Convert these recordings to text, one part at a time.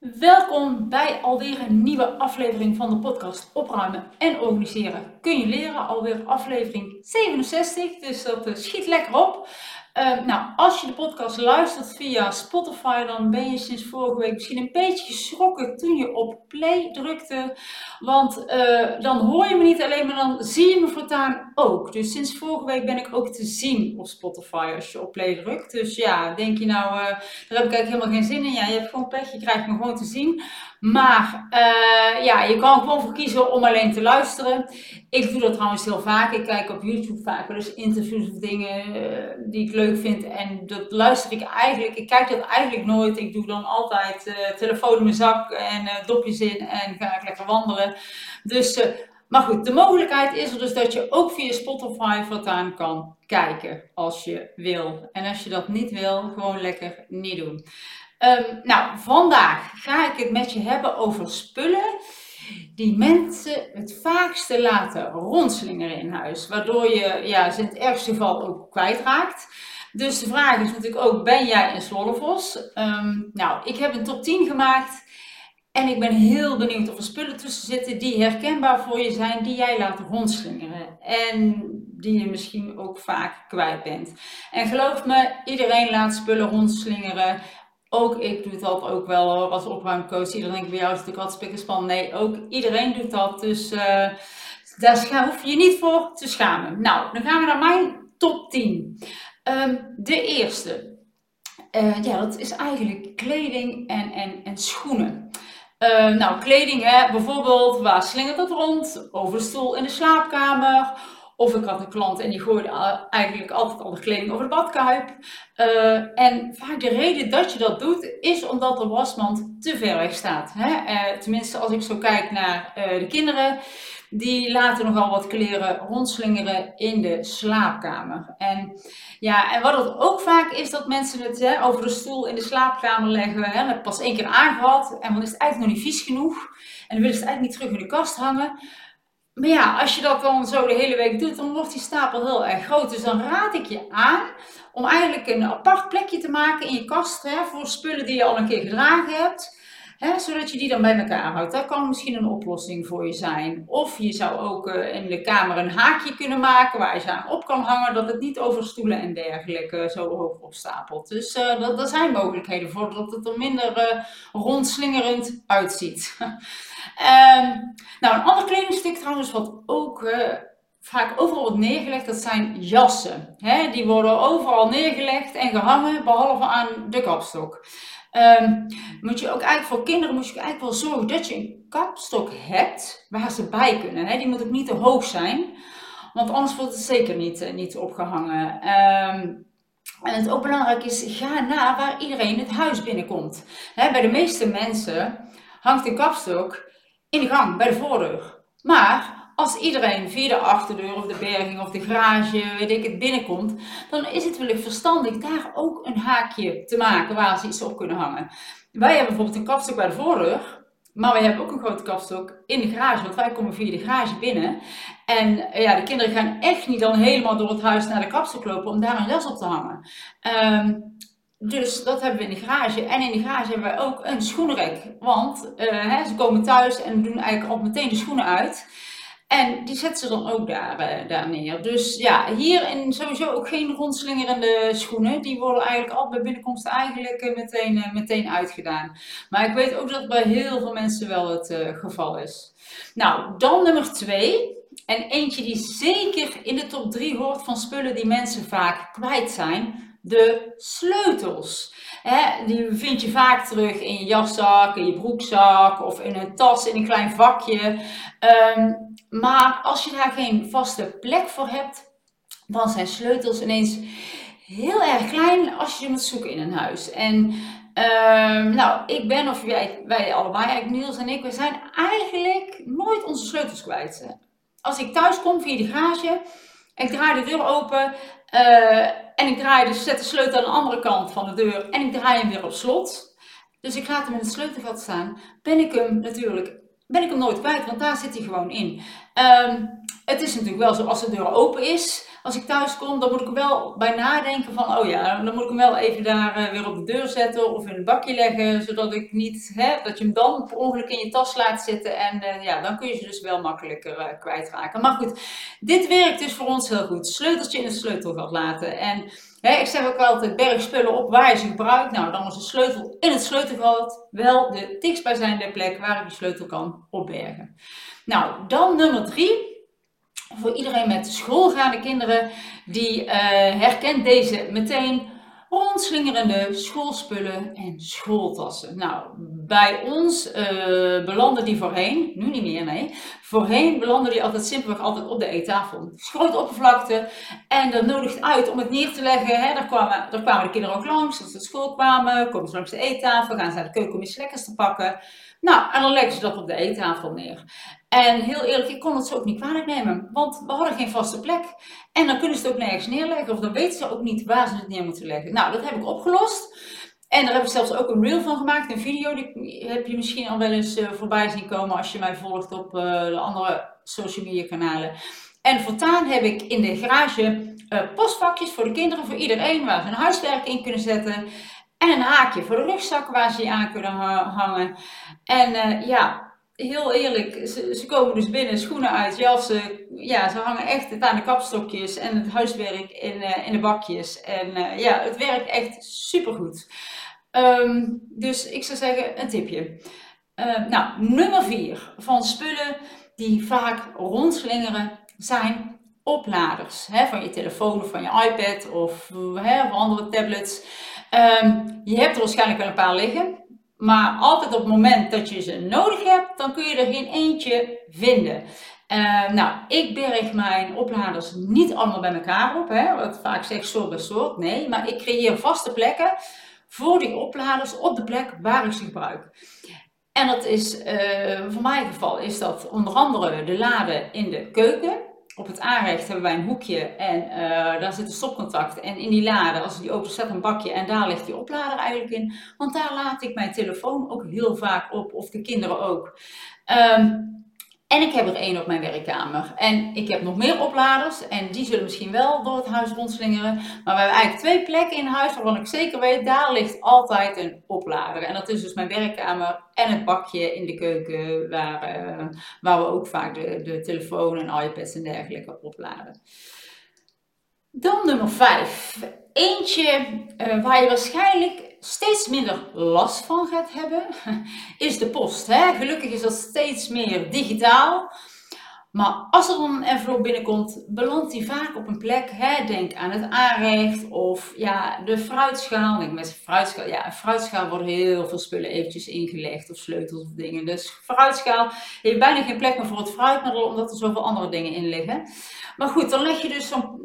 Welkom bij alweer een nieuwe aflevering van de podcast Opruimen en Organiseren. Kun je leren? Alweer aflevering 67, dus dat uh, schiet lekker op. Uh, nou, als je de podcast luistert via Spotify, dan ben je sinds vorige week misschien een beetje geschrokken toen je op play drukte. Want uh, dan hoor je me niet alleen, maar dan zie je me voortaan ook. Dus sinds vorige week ben ik ook te zien op Spotify als je op play drukt. Dus ja, denk je nou, uh, daar heb ik eigenlijk helemaal geen zin in. Ja, je hebt gewoon pech, je krijgt me gewoon te zien. Maar uh, ja, je kan gewoon voor kiezen om alleen te luisteren. Ik doe dat trouwens heel vaak. Ik kijk op YouTube vaak wel interviews of dingen die ik leuk vind. En dat luister ik eigenlijk. Ik kijk dat eigenlijk nooit. Ik doe dan altijd uh, telefoon in mijn zak en dopjes in en ga ik lekker wandelen. Dus, maar goed, de mogelijkheid is er dus dat je ook via Spotify voortaan kan kijken als je wil. En als je dat niet wil, gewoon lekker niet doen. Um, nou, vandaag ga ik het met je hebben over spullen die mensen het vaakste laten rondslingeren in huis. Waardoor je ja, ze in het ergste geval ook kwijtraakt. Dus de vraag is natuurlijk ook, ben jij een Slollevos? Um, nou, ik heb een top 10 gemaakt. En ik ben heel benieuwd of er spullen tussen zitten die herkenbaar voor je zijn, die jij laat rondslingeren. En die je misschien ook vaak kwijt bent. En geloof me, iedereen laat spullen rondslingeren. Ook ik doe dat ook wel hoor, als opruimcoach. Iedereen denkt bij jou is natuurlijk wat spikkerspan. Nee, ook iedereen doet dat. Dus uh, daar hoef je je niet voor te schamen. Nou, dan gaan we naar mijn top 10. Um, de eerste. Uh, ja, dat is eigenlijk kleding en, en, en schoenen. Uh, nou, kleding, hè, bijvoorbeeld, waar slingert het rond? Over de stoel in de slaapkamer of ik had een klant en die gooide eigenlijk altijd al de kleding over de badkuip. Uh, en vaak de reden dat je dat doet, is omdat de wasmand te ver weg staat. Hè? Uh, tenminste, als ik zo kijk naar de kinderen, die laten nogal wat kleren rondslingeren in de slaapkamer. En, ja, en wat het ook vaak is, dat mensen het hè, over de stoel in de slaapkamer leggen. Hè? Dat pas één keer aangehad en dan is het eigenlijk nog niet vies genoeg. En dan willen ze het eigenlijk niet terug in de kast hangen. Maar ja, als je dat dan zo de hele week doet, dan wordt die stapel heel erg groot. Dus dan raad ik je aan om eigenlijk een apart plekje te maken in je kast hè, voor spullen die je al een keer gedragen hebt. Zodat je die dan bij elkaar houdt. Dat kan misschien een oplossing voor je zijn. Of je zou ook uh, in de kamer een haakje kunnen maken waar je ze aan op kan hangen, dat het niet over stoelen en dergelijke zo hoog opstapelt. Dus uh, dat, er zijn mogelijkheden voor dat het er minder uh, rondslingerend uitziet. um, nou, een ander kledingstuk trouwens, wat ook vaak overal wordt neergelegd, dat zijn jassen. Die worden overal neergelegd en gehangen, behalve aan de kapstok. Um, moet je ook eigenlijk voor kinderen moet je eigenlijk wel zorgen dat je een kapstok hebt waar ze bij kunnen. Hè? Die moet ook niet te hoog zijn, want anders wordt het zeker niet, uh, niet opgehangen. Um, en het ook belangrijk is, ga na waar iedereen het huis binnenkomt. Hè, bij de meeste mensen hangt een kapstok in de gang, bij de voordeur. Maar als iedereen via de achterdeur of de berging of de garage, weet ik het, binnenkomt, dan is het wellicht verstandig daar ook een haakje te maken waar ze iets op kunnen hangen. Wij hebben bijvoorbeeld een kapstok bij de voordeur, maar wij hebben ook een grote kapstok in de garage, want wij komen via de garage binnen. En ja, de kinderen gaan echt niet dan helemaal door het huis naar de kapstok lopen om daar een jas op te hangen. Um, dus dat hebben we in de garage. En in de garage hebben wij ook een schoenenrek. Want uh, hè, ze komen thuis en doen eigenlijk al meteen de schoenen uit. En die zetten ze dan ook daar, uh, daar neer. Dus ja, hierin sowieso ook geen rondslingerende schoenen. Die worden eigenlijk al bij binnenkomst eigenlijk uh, meteen, uh, meteen uitgedaan. Maar ik weet ook dat bij heel veel mensen wel het geval is. Nou, dan nummer twee. En eentje die zeker in de top 3 hoort van spullen die mensen vaak kwijt zijn. De sleutels. Die vind je vaak terug in je jaszak, in je broekzak of in een tas in een klein vakje. Um, maar als je daar geen vaste plek voor hebt, dan zijn sleutels ineens heel erg klein als je ze moet zoeken in een huis. En uh, nou, ik ben, of wij, wij allebei, eigenlijk Niels en ik, we zijn eigenlijk nooit onze sleutels kwijt. Als ik thuis kom via de garage, ik draai de deur open uh, en ik draai de, zet de sleutel aan de andere kant van de deur en ik draai hem weer op slot. Dus ik laat hem in het sleutelgat staan. Ben ik hem natuurlijk ben ik hem nooit kwijt, want daar zit hij gewoon in. Um, het is natuurlijk wel zo, als de deur open is, als ik thuis kom, dan moet ik er wel bij nadenken van, oh ja, dan moet ik hem wel even daar eh, weer op de deur zetten of in een bakje leggen, zodat ik niet, hè, dat je hem dan per ongeluk in je tas laat zitten en uh, ja, dan kun je ze dus wel makkelijker uh, kwijtraken. Maar goed, dit werkt dus voor ons heel goed. Sleuteltje in het sleutelgat laten en ik zeg ook altijd, berg spullen op waar je ze gebruikt. Nou, dan is de sleutel in het sleutelgat wel de dichtstbijzijnde plek waar ik die sleutel kan opbergen. Nou, dan nummer drie. Voor iedereen met schoolgaande kinderen, die uh, herkent deze meteen rondslingerende schoolspullen en schooltassen. Nou, bij ons uh, belanden die voorheen, nu niet meer, nee. Voorheen belanden die altijd simpelweg altijd op de eettafel. Grote oppervlakte en dat nodigt uit om het neer te leggen. Hè. Daar, kwamen, daar kwamen de kinderen ook langs, als ze naar school kwamen, komen ze langs de eettafel, gaan ze naar de keuken om iets lekkers te pakken. Nou, en dan leggen ze dat op de eettafel neer. En heel eerlijk, ik kon het ze ook niet kwalijk nemen, want we hadden geen vaste plek. En dan kunnen ze het ook nergens neerleggen, of dan weten ze ook niet waar ze het neer moeten leggen. Nou, dat heb ik opgelost. En daar heb ik zelfs ook een reel van gemaakt, een video. Die heb je misschien al wel eens uh, voorbij zien komen als je mij volgt op uh, de andere social media kanalen. En voortaan heb ik in de garage uh, postvakjes voor de kinderen, voor iedereen, waar ze een huiswerk in kunnen zetten. En een haakje voor de rugzak waar ze je aan kunnen hangen. En ja, heel eerlijk, ze, ze, komen dus binnen, schoenen uit, jassen. Ja, ze hangen echt het aan de kapstokjes en het huiswerk in, uh, in de bakjes. En uh, ja, het werkt echt supergoed. Um, dus ik zou zeggen, een tipje. Uh, nou, nummer vier van spullen die vaak rondslingeren zijn opladers. Hè, van je telefoon of van je iPad of hè, van andere tablets. Um, je hebt er waarschijnlijk wel een paar liggen. Maar altijd op het moment dat je ze nodig hebt, dan kun je er geen eentje vinden. Uh, nou, ik berg mijn opladers niet allemaal bij elkaar op. Hè, wat vaak zeg soort bij soort. Nee, maar ik creëer vaste plekken voor die opladers op de plek waar ik ze gebruik. En dat is, uh, voor mijn geval is dat onder andere de laden in de keuken. Op het aanrecht hebben wij een hoekje en uh, daar zit een stopcontact. En in die lade, als die open staat, een bakje en daar ligt die oplader eigenlijk in. Want daar laat ik mijn telefoon ook heel vaak op, of de kinderen ook. Um, en ik heb er één op mijn werkkamer. En ik heb nog meer opladers. En die zullen misschien wel door het huis rondslingeren. Maar we hebben eigenlijk twee plekken in huis waarvan ik zeker weet, daar ligt altijd een oplader. En dat is dus mijn werkkamer en het bakje in de keuken. Waar, uh, waar we ook vaak de, de telefoon en iPads en dergelijke opladen. Dan nummer 5. Eentje uh, waar je waarschijnlijk steeds minder last van gaat hebben, is de post. Hè? Gelukkig is dat steeds meer digitaal. Maar als er dan een envelop binnenkomt, belandt die vaak op een plek. Hè? Denk aan het aanrecht of ja, de fruitschaal. Denk met fruitschaal. Ja, een fruitschaal worden heel veel spullen eventjes ingelegd of sleutels of dingen. Dus fruitschaal heeft bijna geen plek meer voor het fruit, maar omdat er zoveel andere dingen in liggen. Maar goed, dan leg je dus zo'n,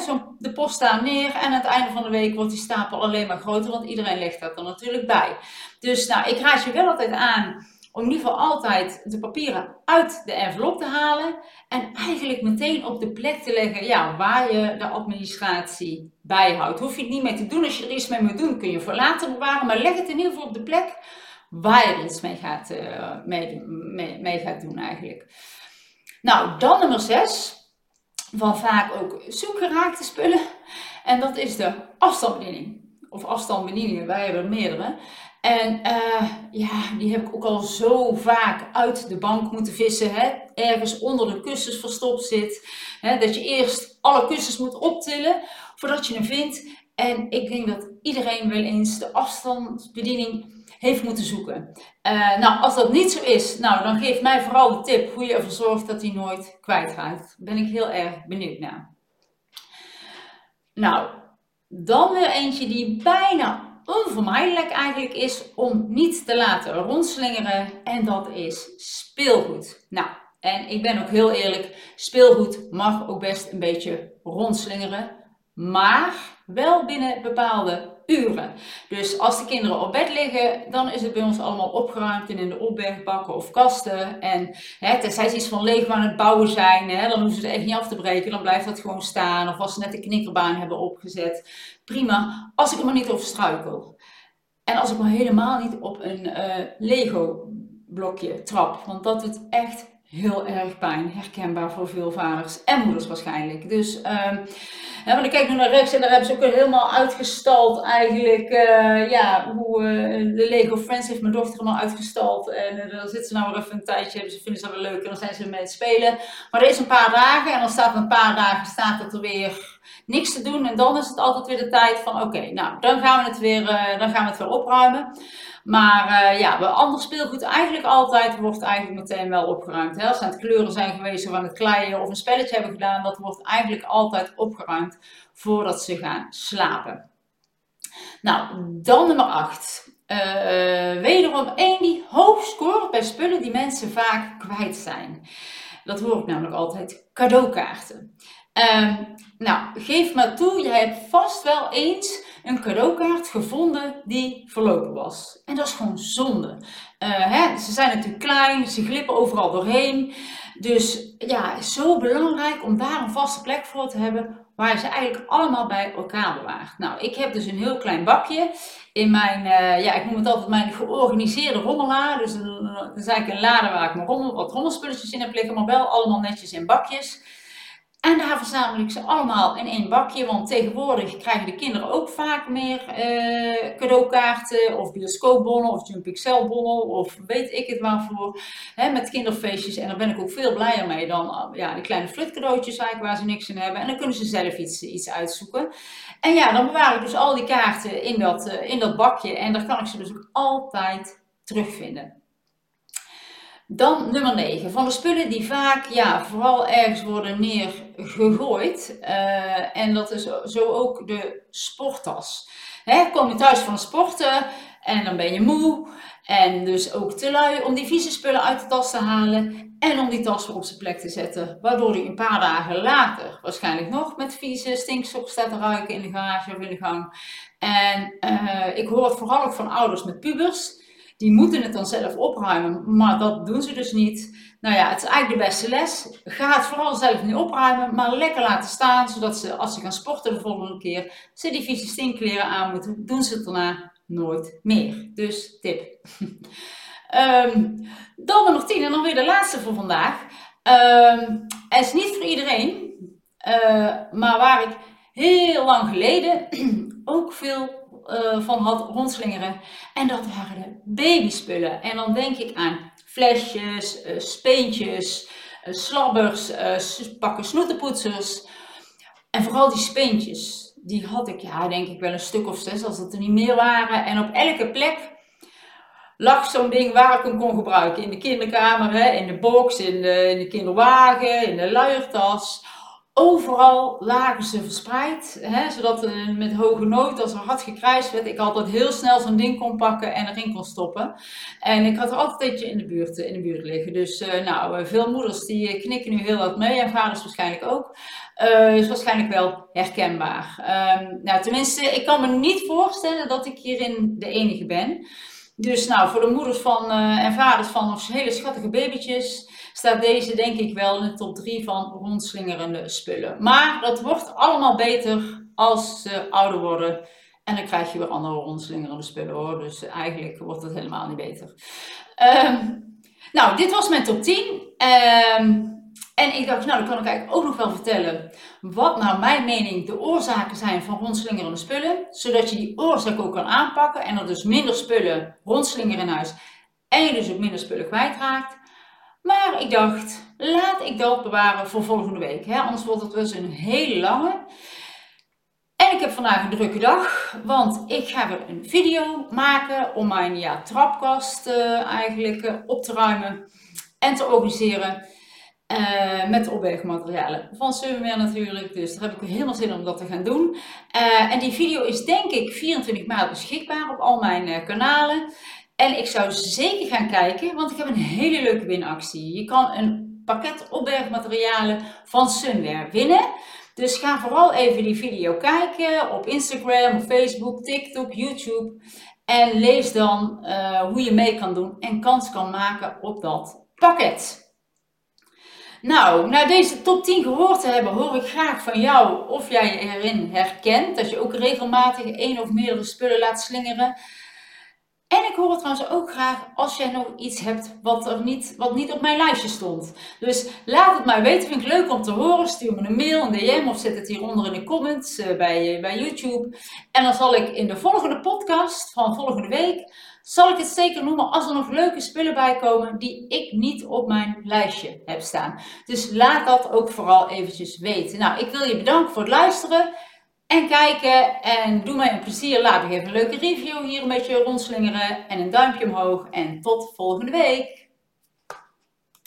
zo de post daar neer en aan het einde van de week wordt die stapel alleen maar groter, want iedereen legt dat er natuurlijk bij. Dus nou, ik raad je wel altijd aan om in ieder geval altijd de papieren uit de envelop te halen en eigenlijk meteen op de plek te leggen ja, waar je de administratie bijhoudt. Hoef je het niet mee te doen. Als je er iets mee moet doen, kun je voor later bewaren, maar leg het in ieder geval op de plek waar je er iets mee gaat, uh, mee, mee, mee gaat doen eigenlijk. Nou, dan nummer 6 van vaak ook zoekgeraakte spullen. En dat is de afstandsbediening. Of afstandsbedieningen, wij hebben er meerdere. En uh, ja, die heb ik ook al zo vaak uit de bank moeten vissen. Hè? Ergens onder de kussens verstopt zit. Hè? Dat je eerst alle kussens moet optillen voordat je hem vindt. En ik denk dat iedereen wel eens de afstandsbediening heeft moeten zoeken. Uh, nou, als dat niet zo is, nou, dan geef mij vooral de tip hoe je ervoor zorgt dat hij nooit kwijtraakt. Daar ben ik heel erg benieuwd naar. Nou, dan weer eentje die bijna onvermijdelijk eigenlijk is om niet te laten rondslingeren. En dat is speelgoed. Nou, en ik ben ook heel eerlijk, speelgoed mag ook best een beetje rondslingeren. Maar wel binnen bepaalde uren. Dus als de kinderen op bed liggen, dan is het bij ons allemaal opgeruimd in de opbergbakken of kasten. En hè, tenzij ze iets van leeg aan het bouwen zijn, hè, dan hoeven ze het echt niet af te breken. Dan blijft dat gewoon staan. Of als ze net de knikkerbaan hebben opgezet. Prima, als ik er maar niet over struikel. En als ik maar helemaal niet op een uh, Lego blokje trap. Want dat doet echt heel erg pijn. Herkenbaar voor veel vaders en moeders waarschijnlijk. Dus, um, want ik kijk nu naar rechts en daar hebben ze ook helemaal uitgestald eigenlijk. Uh, ja, hoe uh, de Lego Friends heeft mijn dochter helemaal uitgestald. En uh, dan zitten ze nou weer even een tijdje, ze vinden ze wel leuk en dan zijn ze mee het spelen. Maar er is een paar dagen en dan staat een paar dagen staat het er weer niks te doen. En dan is het altijd weer de tijd van oké, nou dan gaan we het weer, dan gaan we het weer opruimen. Maar uh, ja, ander speelgoed eigenlijk altijd wordt eigenlijk meteen wel opgeruimd. Hè? Als het kleuren zijn geweest aan het kleien of een spelletje hebben gedaan, dat wordt eigenlijk altijd opgeruimd voordat ze gaan slapen. Nou, dan nummer 8. Uh, wederom één die hoog scoort bij spullen die mensen vaak kwijt zijn. Dat hoor ik namelijk altijd, cadeaukaarten. Uh, nou, geef maar toe, je hebt vast wel eens een cadeaukaart gevonden die verlopen was. En dat is gewoon zonde. Uh, hè, ze zijn natuurlijk klein, ze glippen overal doorheen. Dus ja, zo belangrijk om daar een vaste plek voor te hebben waar ze eigenlijk allemaal bij elkaar bewaart. Nou, ik heb dus een heel klein bakje in mijn, uh, ja, ik noem het altijd mijn georganiseerde rommelaar. Dus dat is eigenlijk een lade waar ik mijn rommel, wat rommelspulletjes in heb liggen, maar wel allemaal netjes in bakjes. En daar verzamel ik ze allemaal in één bakje, want tegenwoordig krijgen de kinderen ook vaak meer uh, cadeaukaarten of bioscoopbonnen of Jump Excel bonnen of weet ik het waarvoor. Hè, met kinderfeestjes en daar ben ik ook veel blijer mee dan uh, ja, die kleine flutcadeautjes eigenlijk waar ze niks in hebben. En dan kunnen ze zelf iets, iets uitzoeken. En ja, dan bewaar ik dus al die kaarten in dat, uh, in dat bakje en daar kan ik ze dus ook altijd terugvinden. Dan nummer 9. Van de spullen die vaak ja, vooral ergens worden neergegooid. Uh, en dat is zo ook de sporttas. Hè, kom je thuis van sporten en dan ben je moe. En dus ook te lui om die vieze spullen uit de tas te halen. En om die tas weer op zijn plek te zetten. Waardoor hij een paar dagen later waarschijnlijk nog met vieze stinkstok staat te ruiken in de garage of in de gang. En uh, ik hoor het vooral ook van ouders met pubers die moeten het dan zelf opruimen, maar dat doen ze dus niet. Nou ja, het is eigenlijk de beste les. Ga het vooral zelf niet opruimen, maar lekker laten staan, zodat ze als ze gaan sporten de volgende keer, ze die vieze stinkkleren aan moeten, doen ze het daarna nooit meer. Dus tip. um, dan nummer 10 en dan weer de laatste voor vandaag. Um, het is niet voor iedereen, uh, maar waar ik heel lang geleden ook veel uh, van had rondslingeren. En dat waren de babyspullen. En dan denk ik aan flesjes, uh, speentjes, uh, slabbers, pakken snoetenpoetsers. En vooral die speentjes. Die had ik, ja, denk ik wel een stuk of zes, als het er niet meer waren. En op elke plek lag zo'n ding waar ik hem kon gebruiken. In de kinderkamer, hè, in de box, in in de kinderwagen, in de luiertas. Overal lagen ze verspreid, hè, zodat met hoge nood, als er hard gekruist werd, ik altijd heel snel zo'n ding kon pakken en erin kon stoppen. En ik had er altijd eentje in de buurt, in de buurt liggen. Dus uh, nou, eh, veel moeders die eh, knikken nu heel wat mee en vaders waarschijnlijk ook. Uh, is waarschijnlijk wel herkenbaar. Um, nou, tenminste, ik kan me niet voorstellen dat ik hierin de enige ben. Dus nou, voor de moeders van, en vaders van hele schattige babytjes staat deze denk ik wel in de top 3 van rondslingerende spullen. Maar dat wordt allemaal beter als ze ouder worden. En dan krijg je weer andere rondslingerende spullen hoor. Dus eigenlijk wordt het helemaal niet beter. Um, nou, dit was mijn top 10. Um, ehm, en ik dacht, nou, dan kan ik eigenlijk ook nog wel vertellen wat naar mijn mening de oorzaken zijn van rondslingerende spullen. Zodat je die oorzaak ook kan aanpakken en er dus minder spullen rondslingeren in huis. En je dus ook minder spullen kwijtraakt. Maar ik dacht, laat ik dat bewaren voor volgende week. Hè? Anders wordt het dus een hele lange. En ik heb vandaag een drukke dag, want ik ga weer een video maken om mijn ja, trapkast uh, eigenlijk uh, op te ruimen en te organiseren. Uh, met opbergmaterialen van Sunwear natuurlijk. Dus daar heb ik helemaal zin om dat te gaan doen. en die video is denk ik 24 maart beschikbaar op al mijn kanalen. En ik zou zeker gaan kijken, want ik heb een hele leuke winactie. Je kan een pakket opbergmaterialen van Sunwear winnen. Dus ga vooral even die video kijken op Instagram, Facebook, TikTok, YouTube. En lees dan uh, hoe je mee kan doen en kans kan maken op dat pakket. Nou, na deze top 10 gehoord te hebben, hoor ik graag van jou of jij je erin herkent. Dat je ook regelmatig één of meerdere spullen laat slingeren. En ik hoor het trouwens ook graag als jij nog iets hebt wat, er niet, wat niet op mijn lijstje stond. Dus laat het mij weten, vind ik leuk om te horen. Stuur me een mail, een DM of zet het hieronder in de comments uh, bij, bij YouTube. En dan zal ik in de volgende podcast van volgende week, zal ik het zeker noemen als er nog leuke spullen bij komen die ik niet op mijn lijstje heb staan. Dus laat dat ook vooral eventjes weten. Nou, ik wil je bedanken voor het luisteren en kijken. En doe mij een plezier. Laat me even een leuke review hier een beetje rondslingeren. En een duimpje omhoog. En tot volgende week.